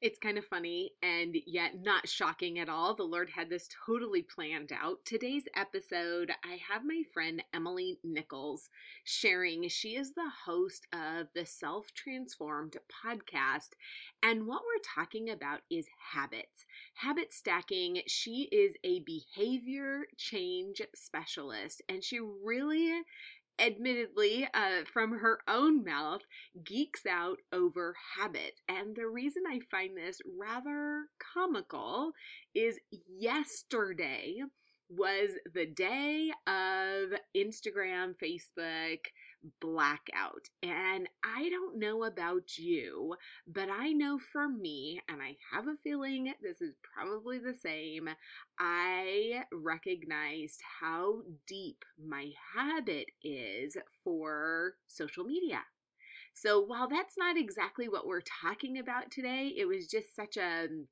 It's kind of funny and yet not shocking at all. The Lord had this totally planned out. Today's episode, I have my friend Emily Nichols sharing. She is the host of the Self Transformed podcast. And what we're talking about is habits, habit stacking. She is a behavior change specialist, and she really admittedly, uh, from her own mouth, geeks out over habits. And the reason I find this rather comical is yesterday was the day of Instagram, Facebook, blackout. And I don't know about you, but I know for me, and I have a feeling this is probably the same, I recognized how deep my habit is for social media. So while that's not exactly what we're talking about today, it was just such a mm,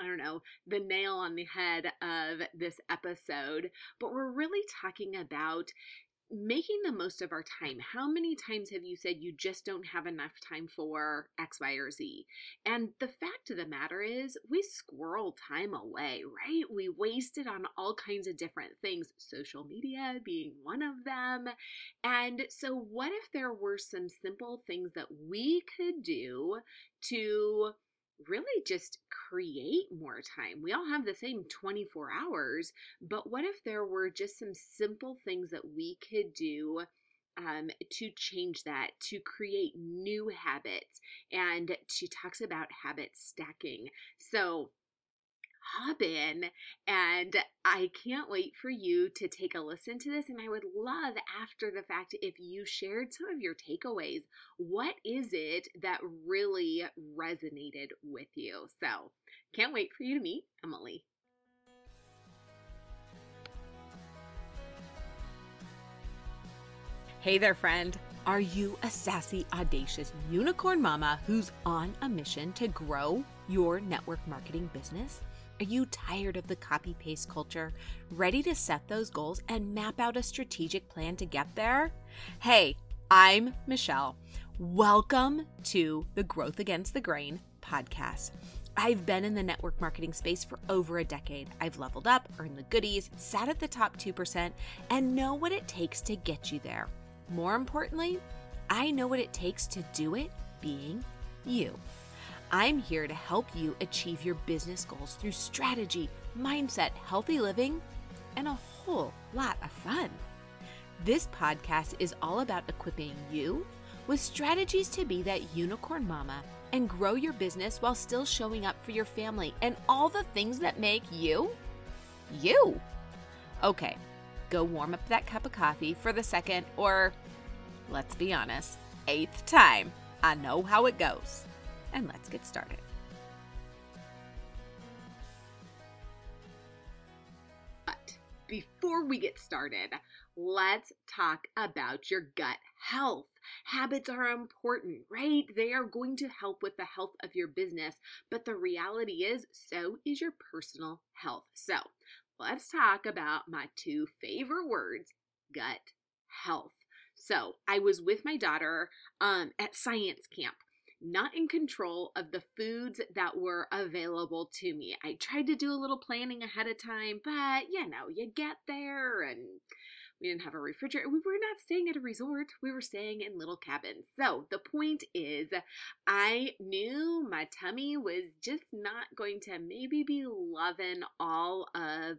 I don't know, the nail on the head of this episode. But we're really talking about making the most of our time. How many times have you said you just don't have enough time for X, Y, or Z? And the fact of the matter is, we squirrel time away, right? We waste it on all kinds of different things, social media being one of them. And so, what if there were some simple things that we could do to really just create more time. We all have the same 24 hours, but what if there were just some simple things that we could do um, to change that, to create new habits? And she talks about habit stacking. So, hop in and I can't wait for you to take a listen to this and I would love after the fact if you shared some of your takeaways. What is it that really resonated with you? So, can't wait for you to meet Emily. Hey there, friend. Are you a sassy, audacious unicorn mama who's on a mission to grow your network marketing business? Are you tired of the copy paste culture? Ready to set those goals and map out a strategic plan to get there? Hey, I'm Michelle. Welcome to the Growth Against the Grain podcast. I've been in the network marketing space for over a decade. I've leveled up, earned the goodies, sat at the top 2%, and know what it takes to get you there. More importantly, I know what it takes to do it being you. I'm here to help you achieve your business goals through strategy, mindset, healthy living, and a whole lot of fun. This podcast is all about equipping you with strategies to be that unicorn mama and grow your business while still showing up for your family and all the things that make you you. Okay, go warm up that cup of coffee for the second, or let's be honest, eighth time. I know how it goes and let's get started. But before we get started, let's talk about your gut health. Habits are important, right? They are going to help with the health of your business, but the reality is, so is your personal health. So, let's talk about my two favorite words gut health. So, I was with my daughter um, at science camp not in control of the foods that were available to me. I tried to do a little planning ahead of time, but you know, you get there and we didn't have a refrigerator. We were not staying at a resort. We were staying in little cabins. So the point is, I knew my tummy was just not going to maybe be loving all of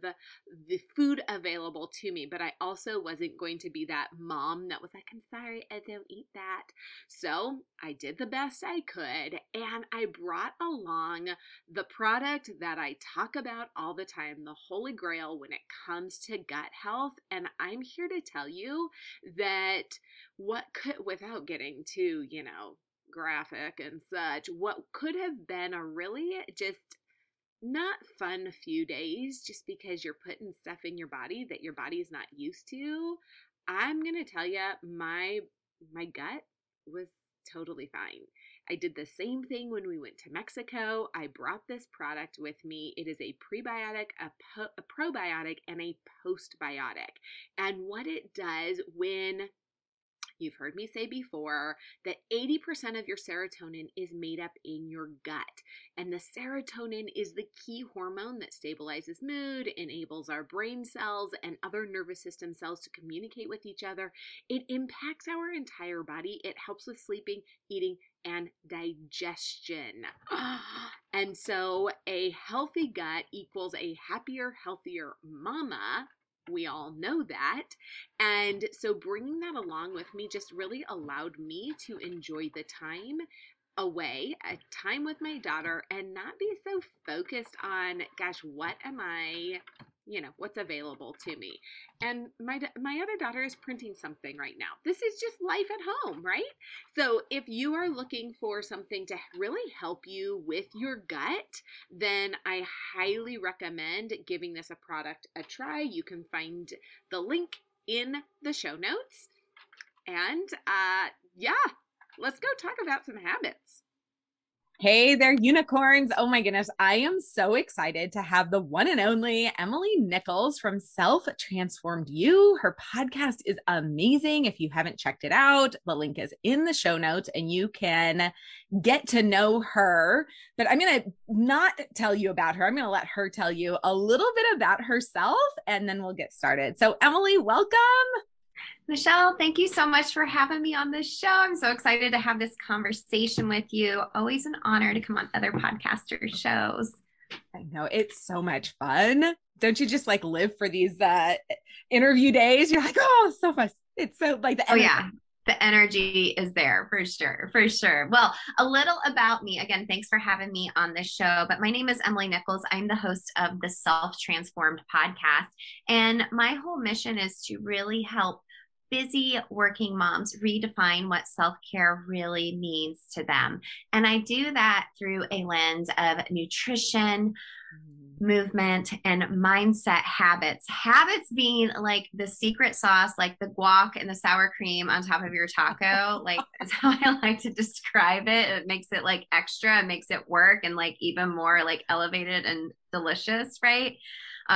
the food available to me, but I also wasn't going to be that mom that was like, I'm sorry, I don't eat that. So I did the best I could and I brought along the product that I talk about all the time, the holy grail when it comes to gut health. And I'm here to tell you that what could, without getting too, you know, graphic and such, what could have been a really just not fun few days just because you're putting stuff in your body that your body is not used to. I'm going to tell you my my gut was totally fine. I did the same thing when we went to Mexico. I brought this product with me. It is a prebiotic, a, po- a probiotic, and a postbiotic. And what it does when You've heard me say before that 80% of your serotonin is made up in your gut. And the serotonin is the key hormone that stabilizes mood, enables our brain cells and other nervous system cells to communicate with each other. It impacts our entire body. It helps with sleeping, eating, and digestion. And so, a healthy gut equals a happier, healthier mama we all know that. And so bringing that along with me just really allowed me to enjoy the time away, a time with my daughter, and not be so focused on, gosh, what am I you know what's available to me. And my my other daughter is printing something right now. This is just life at home right? So if you are looking for something to really help you with your gut then i highly recommend giving this a product a try. You can find the link in the show notes. And uh yeah let's go talk about some habits Hey there, unicorns. Oh my goodness. I am so excited to have the one and only Emily Nichols from Self Transformed You. Her podcast is amazing. If you haven't checked it out, the link is in the show notes and you can get to know her. But I'm going to not tell you about her. I'm going to let her tell you a little bit about herself and then we'll get started. So, Emily, welcome. Michelle, thank you so much for having me on this show. I'm so excited to have this conversation with you. Always an honor to come on other podcaster shows. I know it's so much fun. Don't you just like live for these uh interview days? You're like, oh, so fun. It's so like the oh yeah, the energy is there for sure, for sure. Well, a little about me. Again, thanks for having me on this show. But my name is Emily Nichols. I'm the host of the Self Transformed podcast. And my whole mission is to really help busy working moms redefine what self care really means to them. And I do that through a lens of nutrition, mm-hmm. movement, and mindset habits. Habits being like the secret sauce, like the guac and the sour cream on top of your taco. like, that's how I like to describe it. It makes it like extra, it makes it work and like even more like elevated and delicious, right?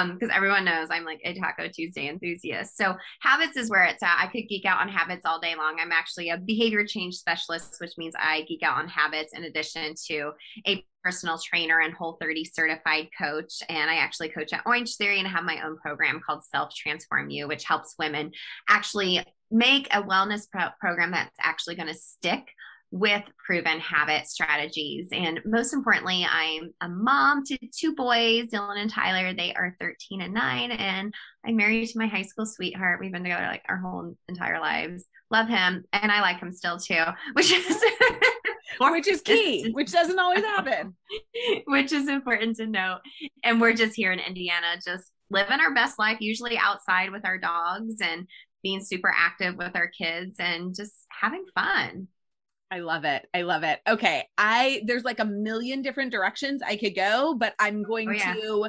Because um, everyone knows I'm like a Taco Tuesday enthusiast. So habits is where it's at. I could geek out on habits all day long. I'm actually a behavior change specialist, which means I geek out on habits in addition to a personal trainer and whole 30 certified coach and i actually coach at Orangetheory and have my own program called self transform you which helps women actually make a wellness pro- program that's actually going to stick with proven habit strategies. And most importantly, I'm a mom to two boys, Dylan and Tyler. They are 13 and nine, and I'm married to my high school sweetheart. We've been together like our whole entire lives. Love him, and I like him still too, which is. which is key, which doesn't always happen. which is important to note. And we're just here in Indiana, just living our best life, usually outside with our dogs and being super active with our kids and just having fun. I love it. I love it. Okay. I there's like a million different directions I could go, but I'm going oh, yeah. to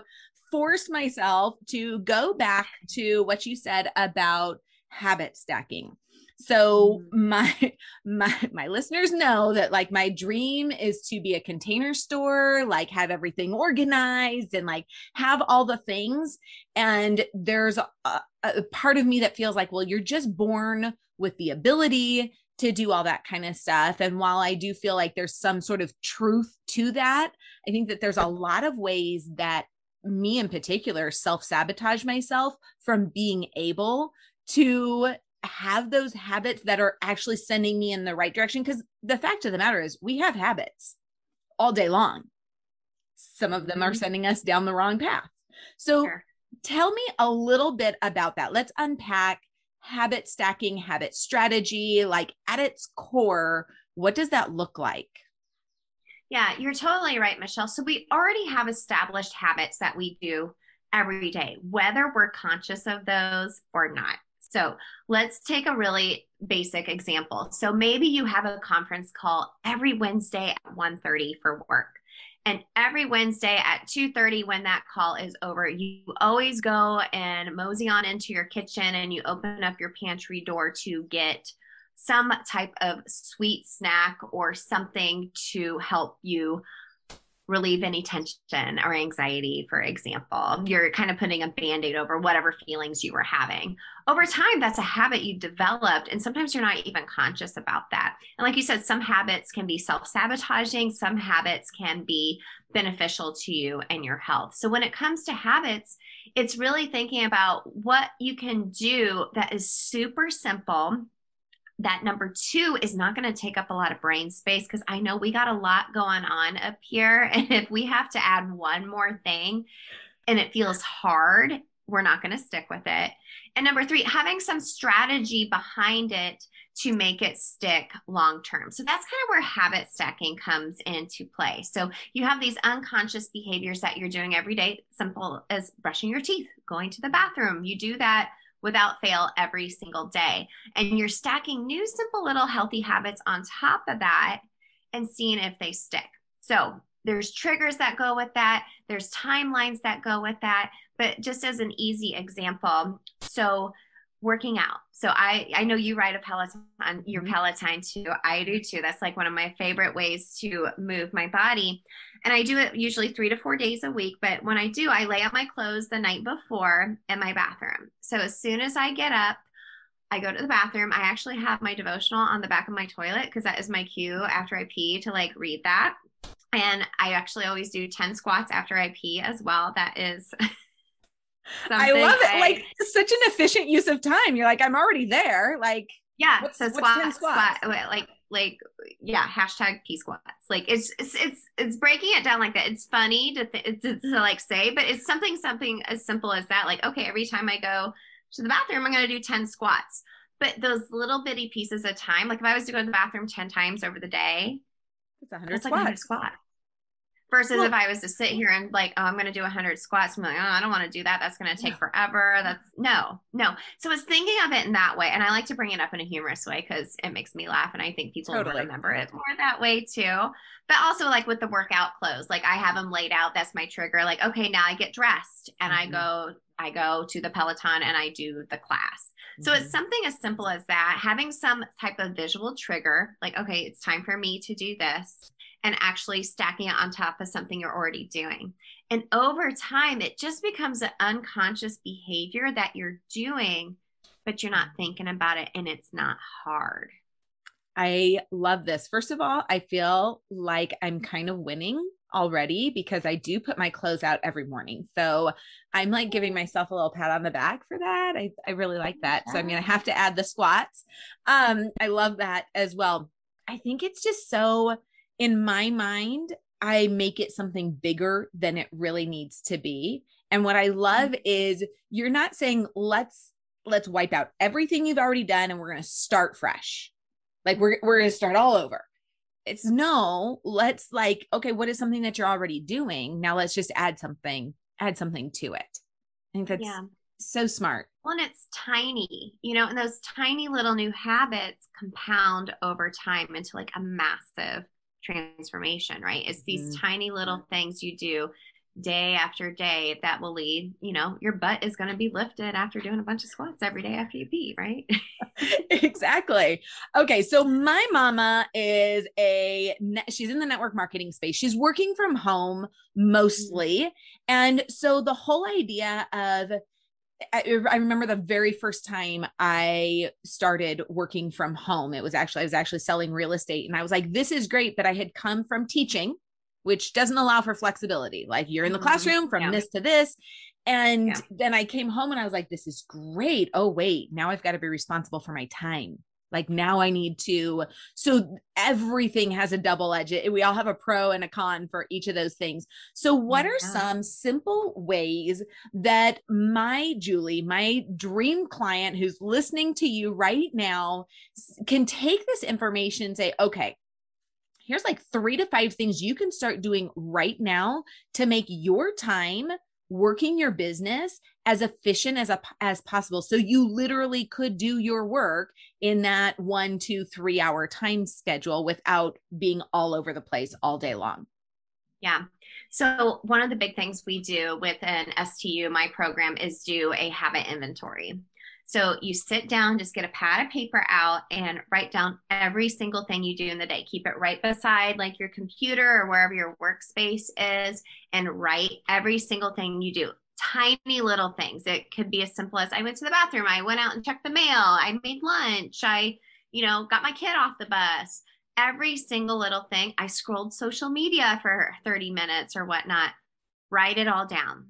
force myself to go back to what you said about habit stacking. So mm-hmm. my my my listeners know that like my dream is to be a container store, like have everything organized and like have all the things and there's a, a part of me that feels like well you're just born with the ability to do all that kind of stuff. And while I do feel like there's some sort of truth to that, I think that there's a lot of ways that me in particular self sabotage myself from being able to have those habits that are actually sending me in the right direction. Because the fact of the matter is, we have habits all day long. Some of them are mm-hmm. sending us down the wrong path. So, sure. tell me a little bit about that. Let's unpack habit stacking, habit strategy, like at its core, what does that look like? Yeah, you're totally right, Michelle. So we already have established habits that we do every day, whether we're conscious of those or not. So let's take a really basic example. So maybe you have a conference call every Wednesday at 1:30 for work. And every Wednesday at 2:30 when that call is over, you always go and mosey on into your kitchen and you open up your pantry door to get some type of sweet snack or something to help you relieve any tension or anxiety, for example. You're kind of putting a band aid over whatever feelings you were having. Over time, that's a habit you've developed, and sometimes you're not even conscious about that. And like you said, some habits can be self sabotaging, some habits can be beneficial to you and your health. So when it comes to habits, it's really thinking about what you can do that is super simple that number two is not going to take up a lot of brain space because I know we got a lot going on up here. And if we have to add one more thing and it feels hard, we're not going to stick with it. And number three, having some strategy behind it to make it stick long term. So that's kind of where habit stacking comes into play. So you have these unconscious behaviors that you're doing every day, simple as brushing your teeth, going to the bathroom. You do that without fail every single day. And you're stacking new, simple little healthy habits on top of that and seeing if they stick. So there's triggers that go with that, there's timelines that go with that. But just as an easy example, so working out. So I I know you ride a Peloton, your mm-hmm. Peloton too. I do too. That's like one of my favorite ways to move my body. And I do it usually 3 to 4 days a week, but when I do, I lay out my clothes the night before in my bathroom. So as soon as I get up, I go to the bathroom. I actually have my devotional on the back of my toilet because that is my cue after I pee to like read that. And I actually always do 10 squats after I pee as well. That is I love it. I, like such an efficient use of time. You're like, I'm already there. Like, yeah. What's, so squat, squat, like, like, yeah. Hashtag P squats. Like, it's, it's, it's, it's breaking it down like that. It's funny to, th- to, to like say, but it's something, something as simple as that. Like, okay, every time I go to the bathroom, I'm going to do 10 squats. But those little bitty pieces of time, like if I was to go to the bathroom 10 times over the day, it's 100 it's squats. like 100 squats versus well, if I was to sit here and like, oh, I'm going to do 100 squats. I'm like, oh, I don't want to do that. That's going to take forever. That's no, no. So it's thinking of it in that way. And I like to bring it up in a humorous way because it makes me laugh. And I think people totally. remember it more that way too. But also like with the workout clothes, like I have them laid out. That's my trigger. Like, okay, now I get dressed and mm-hmm. I go, I go to the Peloton and I do the class. So mm-hmm. it's something as simple as that, having some type of visual trigger, like, okay, it's time for me to do this and actually stacking it on top of something you're already doing. And over time, it just becomes an unconscious behavior that you're doing, but you're not thinking about it and it's not hard. I love this. First of all, I feel like I'm kind of winning already because I do put my clothes out every morning. So I'm like giving myself a little pat on the back for that. I, I really like that. So I'm going to have to add the squats. Um, I love that as well. I think it's just so in my mind, I make it something bigger than it really needs to be. And what I love mm-hmm. is you're not saying let's let's wipe out everything you've already done and we're going to start fresh. Like we're we're going to start all over. It's no, let's like okay, what is something that you're already doing? Now let's just add something, add something to it. I think that's yeah. so smart. Well, and it's tiny, you know, and those tiny little new habits compound over time into like a massive transformation, right? It's these mm-hmm. tiny little things you do day after day that will lead, you know, your butt is going to be lifted after doing a bunch of squats every day after you pee, right? exactly. Okay, so my mama is a she's in the network marketing space. She's working from home mm-hmm. mostly. And so the whole idea of I, I remember the very first time I started working from home. It was actually, I was actually selling real estate and I was like, this is great. But I had come from teaching, which doesn't allow for flexibility. Like you're in the mm-hmm. classroom from yeah. this to this. And yeah. then I came home and I was like, this is great. Oh, wait, now I've got to be responsible for my time. Like now I need to. So everything has a double edge. We all have a pro and a con for each of those things. So, what yeah. are some simple ways that my Julie, my dream client who's listening to you right now, can take this information and say, okay, here's like three to five things you can start doing right now to make your time working your business as efficient as a, as possible so you literally could do your work in that one two three hour time schedule without being all over the place all day long yeah so one of the big things we do with an stu my program is do a habit inventory So you sit down, just get a pad of paper out and write down every single thing you do in the day. Keep it right beside like your computer or wherever your workspace is and write every single thing you do. Tiny little things. It could be as simple as I went to the bathroom, I went out and checked the mail, I made lunch, I, you know, got my kid off the bus. Every single little thing. I scrolled social media for 30 minutes or whatnot. Write it all down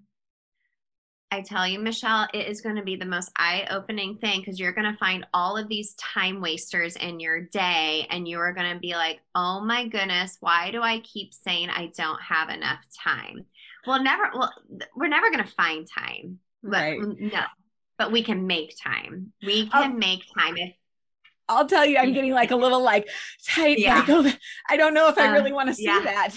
I tell you, Michelle, it is going to be the most eye opening thing because you're going to find all of these time wasters in your day and you are going to be like, oh my goodness, why do I keep saying I don't have enough time? Well, never, well, we're never going to find time. But, right. No, but we can make time. We can make time if I'll tell you, I'm getting like a little like tight. Yeah. Like, oh, I don't know if I really um, want to see yeah. that.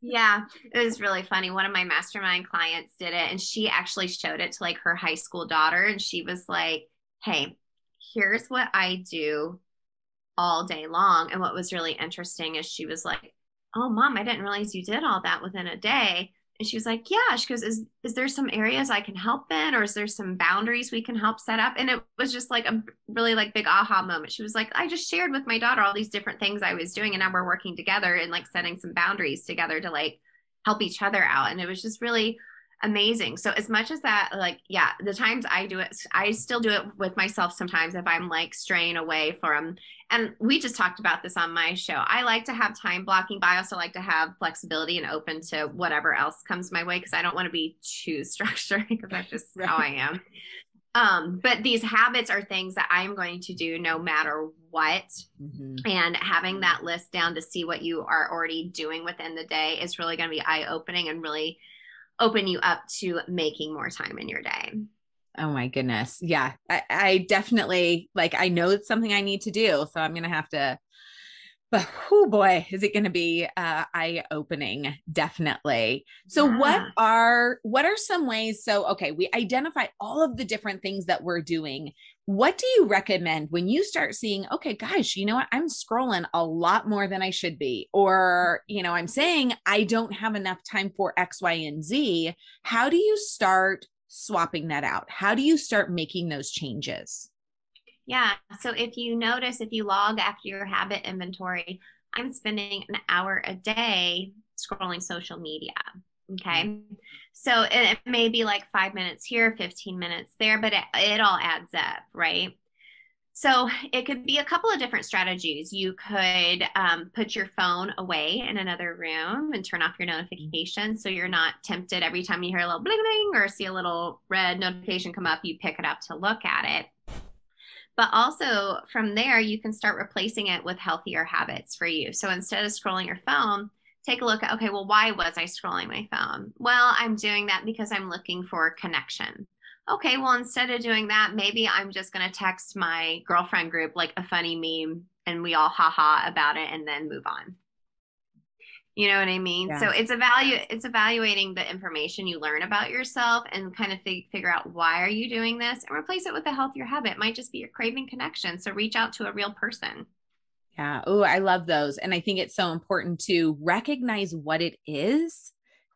Yeah, it was really funny. One of my mastermind clients did it and she actually showed it to like her high school daughter and she was like, "Hey, here's what I do all day long." And what was really interesting is she was like, "Oh, mom, I didn't realize you did all that within a day." And she was like, Yeah. She goes, Is is there some areas I can help in or is there some boundaries we can help set up? And it was just like a really like big aha moment. She was like, I just shared with my daughter all these different things I was doing and now we're working together and like setting some boundaries together to like help each other out. And it was just really amazing. So as much as that, like, yeah, the times I do it, I still do it with myself sometimes if I'm like straying away from, and we just talked about this on my show. I like to have time blocking, but I also like to have flexibility and open to whatever else comes my way because I don't want to be too structured because that's just right. how I am. Um, but these habits are things that I'm going to do no matter what. Mm-hmm. And having that list down to see what you are already doing within the day is really going to be eye opening and really open you up to making more time in your day. Oh my goodness. Yeah. I, I definitely like I know it's something I need to do. So I'm gonna have to but oh boy, is it gonna be uh eye opening, definitely. So yeah. what are what are some ways? So okay, we identify all of the different things that we're doing what do you recommend when you start seeing okay guys you know what i'm scrolling a lot more than i should be or you know i'm saying i don't have enough time for x y and z how do you start swapping that out how do you start making those changes yeah so if you notice if you log after your habit inventory i'm spending an hour a day scrolling social media okay mm-hmm. So it, may be like five minutes here, 15 minutes there, but it, it all adds up, right? So it could be a couple of different strategies. You could um, put your phone away in another room and turn off your notifications so you're not tempted every time you hear a little bling bling or see a little red notification come up, you pick it up to look at it. But also from there, you can start replacing it with healthier habits for you. So instead of scrolling your phone, take a look at okay, well, why was I scrolling my phone? Well, I'm doing that because I'm looking for connection. Okay, well, instead of doing that, maybe I'm just going to text my girlfriend group like a funny meme and we all haha about it and then move on. You know what I mean? Yeah. So it's evalu it's evaluating the information you learn about yourself and kind of fig- figure out why are you doing this and replace it with a healthier habit. It might just be your craving connection. So reach out to a real person. Yeah. Oh, I love those. And I think it's so important to recognize what it is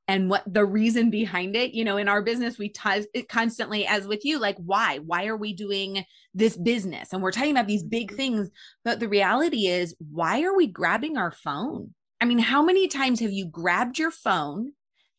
and what the reason behind it. You know, in our business, we tie it constantly, as with you, like, why? Why are we doing this business? And we're talking about these big mm-hmm. things. But the reality is, why are we grabbing our phone? I mean, how many times have you grabbed your phone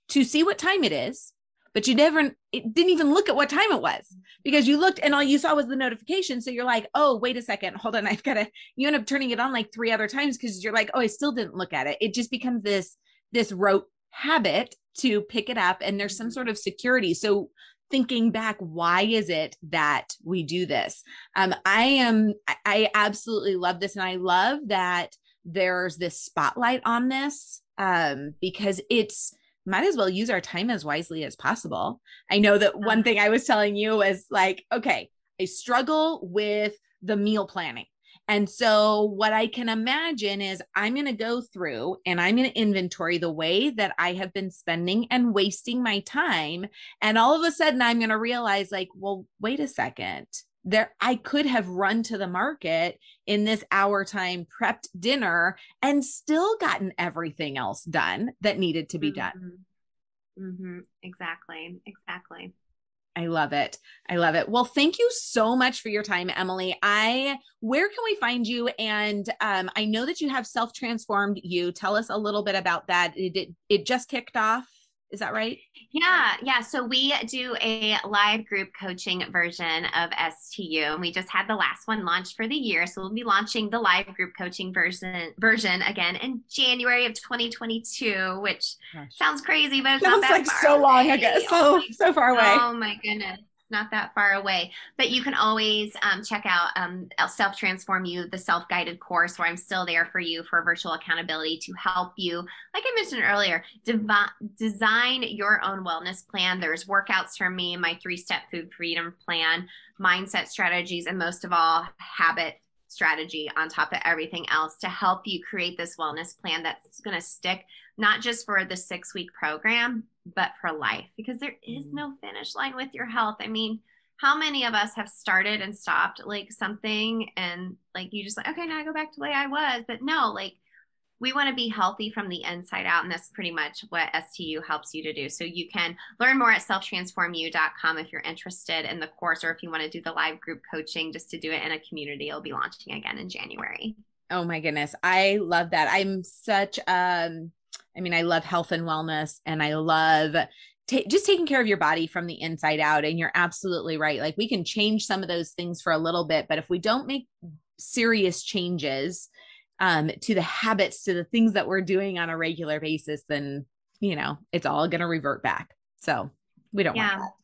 to see what time it is? but you never it didn't even look at what time it was? Because you looked and all you saw was the notification. So you're like oh wait a second. Hold on. I've got to you end up turning it on like three other times because you're like oh i still didn't look at it. It just becomes this this rote habit to pick it up and there's some sort of security. So thinking back why is it that we do this? Um i am i absolutely love this and i love that there's this spotlight on this um because it's might as well use our time as wisely as possible. I know that one thing I was telling you was like, okay, I struggle with the meal planning. And so, what I can imagine is I'm going to go through and I'm going to inventory the way that I have been spending and wasting my time. And all of a sudden, I'm going to realize, like, well, wait a second there i could have run to the market in this hour time prepped dinner and still gotten everything else done that needed to be mm-hmm. done mm-hmm. exactly exactly I love it. I love it. Well, thank you so much for your time, Emily. I where can we find you? And um, I know that you have self transformed you. Tell us a little bit about that. It, it it just kicked off. Is that right? Yeah, yeah. So we do a live group coaching version of STU, and we just had the last one launched for the year. So we'll be launching the live group coaching version version again in January of 2022, which Gosh. sounds crazy, but it's sounds not that like so long ago, so so far away. Oh my goodness not that far away. But you can always um, check out um, Self Transform You, the self guided course, where I'm still there for you for virtual accountability to help you, like I mentioned earlier, dev- design your own wellness plan. There's workouts from me, my three step food freedom plan, mindset strategies, and most of all, habit strategy on top of everything else to help you create this wellness plan that's going to stick not just for the six week program, but for life because there is mm. no finish line with your health. I mean, how many of us have started and stopped like something and like you just like, okay, now I go back to the way I was. But no, like we want to be healthy from the inside out. And that's pretty much what STU helps you to do. So you can learn more at selftransformu.com if you're interested in the course or if you want to do the live group coaching just to do it in a community. It'll be launching again in January. Oh my goodness. I love that. I'm such um I mean, I love health and wellness and I love t- just taking care of your body from the inside out. And you're absolutely right. Like we can change some of those things for a little bit, but if we don't make serious changes um, to the habits, to the things that we're doing on a regular basis, then, you know, it's all going to revert back. So we don't yeah. want that.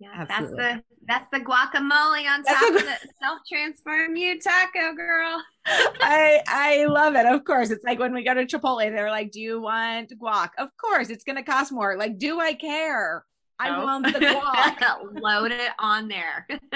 Yeah, Absolutely. that's the that's the guacamole on top of the self transform you taco girl. I I love it. Of course, it's like when we go to Chipotle, they're like, "Do you want guac?" Of course, it's going to cost more. Like, do I care? I oh. want the guac. Load it on there.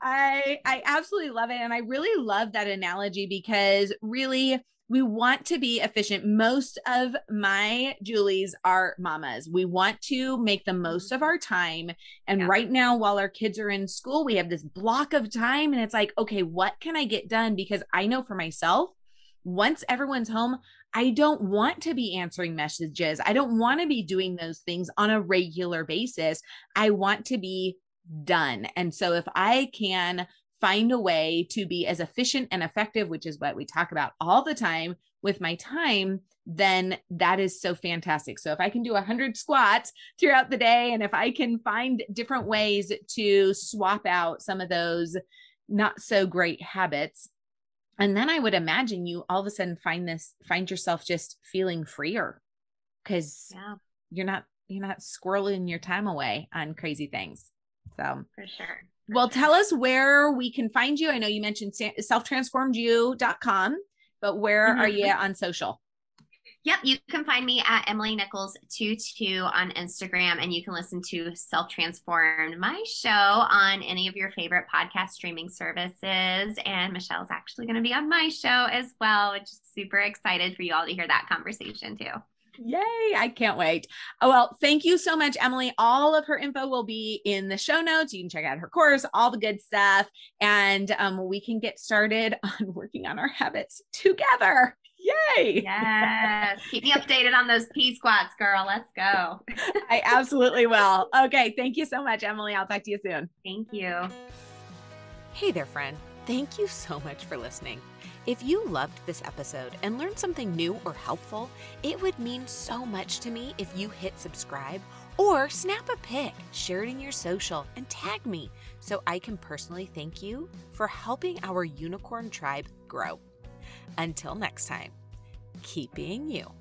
I I absolutely love it, and I really love that analogy because really we want to be efficient. Most of my Julies are mamas. We want to make the mm-hmm. most of our time. And yeah. right now, while our kids are in school, we have this block of time. And it's like, okay, what can I get done? Because I know for myself, once everyone's home, I don't want to be answering messages. I don't want to be doing those things on a regular basis. I want to be done. And so if I can find a way to be as efficient and effective, which is what we talk about all the time with my time, then that is so fantastic. So if I can do 100 squats throughout the day, and if I can find different ways to swap out some of those not so great habits, and then I would imagine you all of a sudden find this, find yourself just feeling freer because yeah. you're not you're not squirreling your time away on crazy things. So for sure. Well, tell us where we can find you. I know you mentioned selftransformedyou.com, but where mm-hmm. are you on social? Yep, you can find me at Emily Nichols 22 on Instagram, and you can listen to Self Transformed, my show, on any of your favorite podcast streaming services. And Michelle's actually going to be on my show as well, which is super excited for you all to hear that conversation too. Yay, I can't wait. Oh, well, thank you so much, Emily. All of her info will be in the show notes. You can check out her course, all the good stuff, and um, we can get started on working on our habits together. Yay. Yes. Keep me updated on those P squats, girl. Let's go. I absolutely will. Okay. Thank you so much, Emily. I'll talk to you soon. Thank you. Hey there, friend. Thank you so much for listening. If you loved this episode and learned something new or helpful, it would mean so much to me if you hit subscribe or snap a pic, share it in your social, and tag me so I can personally thank you for helping our unicorn tribe grow. Until next time, keep being you.